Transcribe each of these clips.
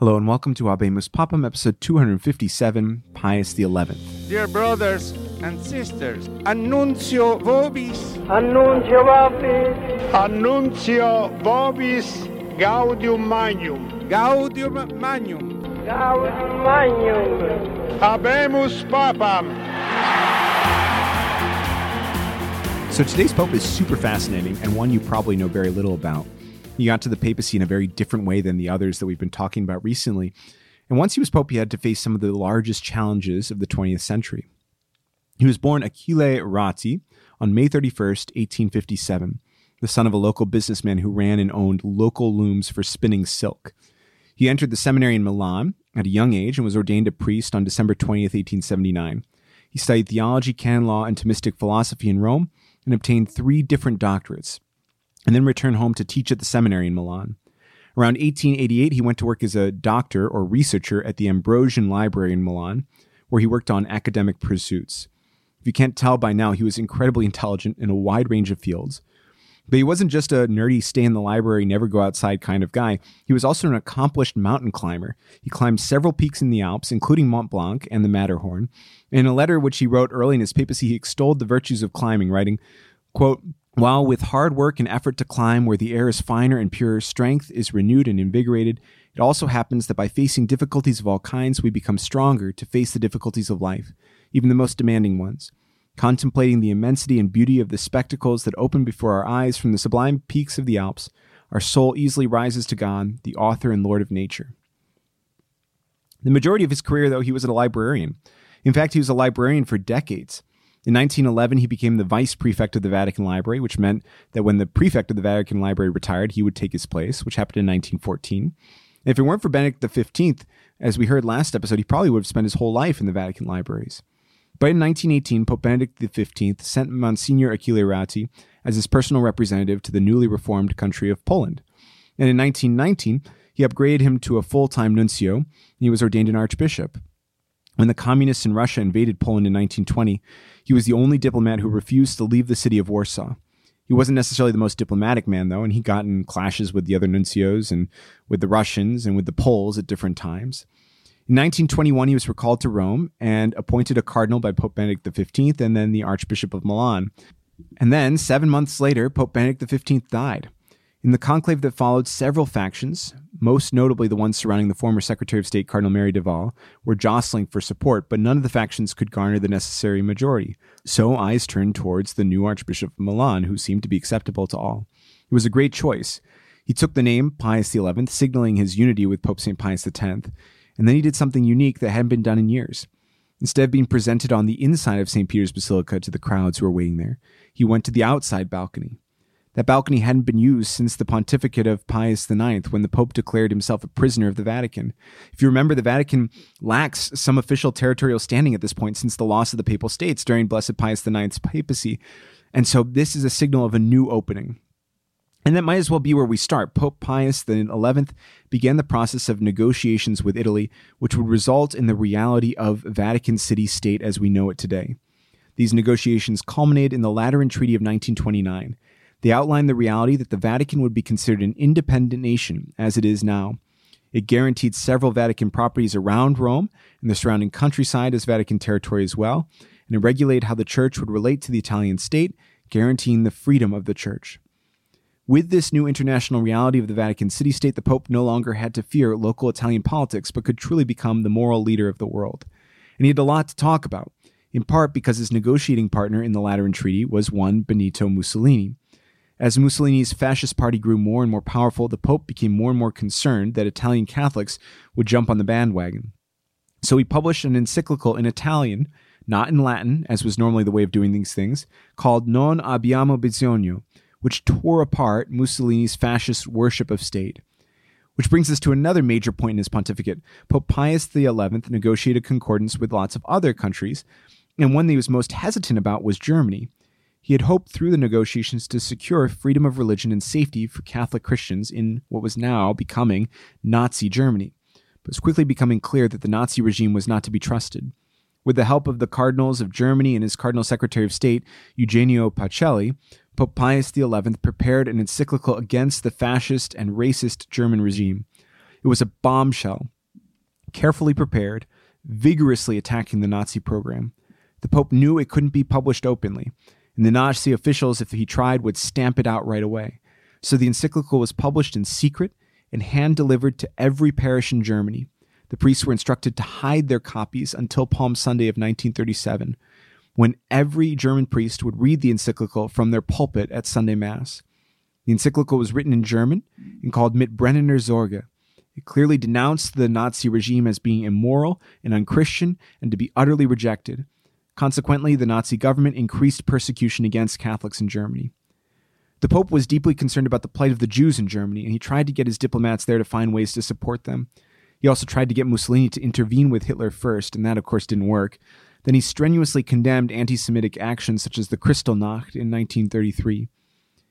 Hello and welcome to Habemus Papam, episode 257, Pius XI. Dear brothers and sisters, annuncio vobis, Annuncio vobis, Annuncio vobis gaudium magnum. gaudium magnum. gaudium magnum. Habemus papam. So today's Pope is super fascinating and one you probably know very little about. He got to the papacy in a very different way than the others that we've been talking about recently. And once he was Pope, he had to face some of the largest challenges of the 20th century. He was born Achille Ratti on May 31st, 1857, the son of a local businessman who ran and owned local looms for spinning silk. He entered the seminary in Milan at a young age and was ordained a priest on December 20th, 1879. He studied theology, canon law, and Thomistic philosophy in Rome and obtained three different doctorates, and then returned home to teach at the seminary in Milan. Around 1888, he went to work as a doctor or researcher at the Ambrosian Library in Milan, where he worked on academic pursuits. If you can't tell by now, he was incredibly intelligent in a wide range of fields. But he wasn't just a nerdy, stay in the library, never go outside kind of guy. He was also an accomplished mountain climber. He climbed several peaks in the Alps, including Mont Blanc and the Matterhorn. In a letter which he wrote early in his papacy, he extolled the virtues of climbing, writing, quote, while with hard work and effort to climb where the air is finer and purer, strength is renewed and invigorated, it also happens that by facing difficulties of all kinds, we become stronger to face the difficulties of life, even the most demanding ones. Contemplating the immensity and beauty of the spectacles that open before our eyes from the sublime peaks of the Alps, our soul easily rises to God, the author and Lord of nature. The majority of his career, though, he was a librarian. In fact, he was a librarian for decades. In 1911, he became the vice prefect of the Vatican Library, which meant that when the prefect of the Vatican Library retired, he would take his place, which happened in 1914. And if it weren't for Benedict XV, as we heard last episode, he probably would have spent his whole life in the Vatican libraries. But in 1918, Pope Benedict XV sent Monsignor Achille Ratti as his personal representative to the newly reformed country of Poland. And in 1919, he upgraded him to a full time nuncio, and he was ordained an archbishop. When the communists in Russia invaded Poland in 1920, he was the only diplomat who refused to leave the city of Warsaw. He wasn't necessarily the most diplomatic man, though, and he got in clashes with the other nuncios and with the Russians and with the Poles at different times. In 1921, he was recalled to Rome and appointed a cardinal by Pope Benedict XV and then the Archbishop of Milan. And then, seven months later, Pope Benedict XV died. In the conclave that followed, several factions, most notably the ones surrounding the former Secretary of State Cardinal Merry del Val, were jostling for support, but none of the factions could garner the necessary majority. So eyes turned towards the new Archbishop of Milan, who seemed to be acceptable to all. It was a great choice. He took the name Pius XI, signaling his unity with Pope St. Pius X, and then he did something unique that hadn't been done in years. Instead of being presented on the inside of St. Peter's Basilica to the crowds who were waiting there, he went to the outside balcony. That balcony hadn't been used since the pontificate of Pius IX, when the Pope declared himself a prisoner of the Vatican. If you remember, the Vatican lacks some official territorial standing at this point since the loss of the Papal States during Blessed Pius IX's papacy. And so this is a signal of a new opening. And that might as well be where we start. Pope Pius XI began the process of negotiations with Italy, which would result in the reality of Vatican City State as we know it today. These negotiations culminated in the Lateran Treaty of 1929. They outlined the reality that the Vatican would be considered an independent nation, as it is now. It guaranteed several Vatican properties around Rome and the surrounding countryside as Vatican territory as well, and it regulated how the church would relate to the Italian state, guaranteeing the freedom of the church. With this new international reality of the Vatican city state, the Pope no longer had to fear local Italian politics, but could truly become the moral leader of the world. And he had a lot to talk about, in part because his negotiating partner in the Lateran Treaty was one Benito Mussolini. As Mussolini's fascist party grew more and more powerful, the Pope became more and more concerned that Italian Catholics would jump on the bandwagon. So he published an encyclical in Italian, not in Latin, as was normally the way of doing these things, called Non abbiamo bisogno, which tore apart Mussolini's fascist worship of state. Which brings us to another major point in his pontificate. Pope Pius XI negotiated concordance with lots of other countries, and one that he was most hesitant about was Germany. He had hoped through the negotiations to secure freedom of religion and safety for Catholic Christians in what was now becoming Nazi Germany, but it was quickly becoming clear that the Nazi regime was not to be trusted. With the help of the cardinals of Germany and his cardinal secretary of state, Eugenio Pacelli, Pope Pius XI prepared an encyclical against the fascist and racist German regime. It was a bombshell, carefully prepared, vigorously attacking the Nazi program. The Pope knew it couldn't be published openly, and the Nazi officials, if he tried, would stamp it out right away. So the encyclical was published in secret and hand delivered to every parish in Germany. The priests were instructed to hide their copies until Palm Sunday of 1937, when every German priest would read the encyclical from their pulpit at Sunday Mass. The encyclical was written in German and called Mit brennender Sorge. It clearly denounced the Nazi regime as being immoral and unchristian and to be utterly rejected. Consequently, the Nazi government increased persecution against Catholics in Germany. The Pope was deeply concerned about the plight of the Jews in Germany, and he tried to get his diplomats there to find ways to support them. He also tried to get Mussolini to intervene with Hitler first, and that, of course, didn't work. Then he strenuously condemned anti Semitic actions such as the Kristallnacht in 1933.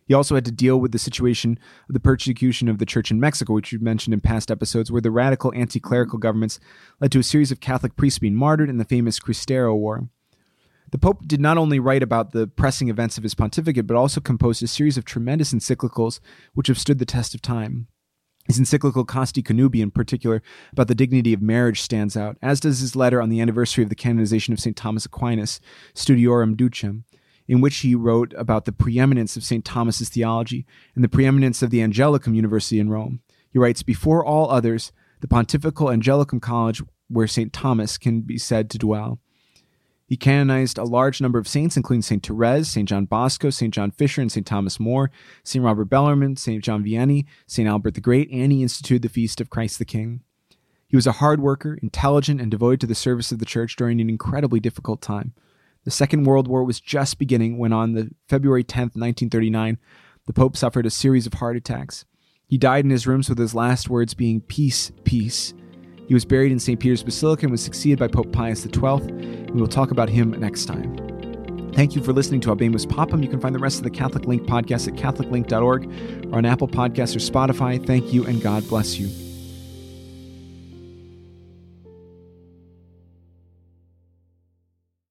He also had to deal with the situation of the persecution of the church in Mexico, which we've mentioned in past episodes, where the radical anti clerical governments led to a series of Catholic priests being martyred in the famous Cristero War. The Pope did not only write about the pressing events of his pontificate, but also composed a series of tremendous encyclicals which have stood the test of time. His encyclical Casti Connubii, in particular, about the dignity of marriage, stands out, as does his letter on the anniversary of the canonization of St. Thomas Aquinas, Studiorum Ducem, in which he wrote about the preeminence of St. Thomas's theology and the preeminence of the Angelicum University in Rome. He writes, Before all others, the Pontifical Angelicum College, where St. Thomas can be said to dwell. He canonized a large number of saints, including St. Therese, St. John Bosco, St. John Fisher, and St. Thomas More, St. Robert Bellarmine, St. John Vianney, St. Albert the Great, and he instituted the feast of Christ the King. He was a hard worker, intelligent, and devoted to the service of the church during an incredibly difficult time. The Second World War was just beginning when, on the February 10th, 1939, the Pope suffered a series of heart attacks. He died in his rooms with his last words being, Peace, peace. He was buried in St. Peter's Basilica and was succeeded by Pope Pius XII. We will talk about him next time. Thank you for listening to Habemus Papam. You can find the rest of the Catholic Link podcast at catholiclink.org or on Apple Podcasts or Spotify. Thank you and God bless you.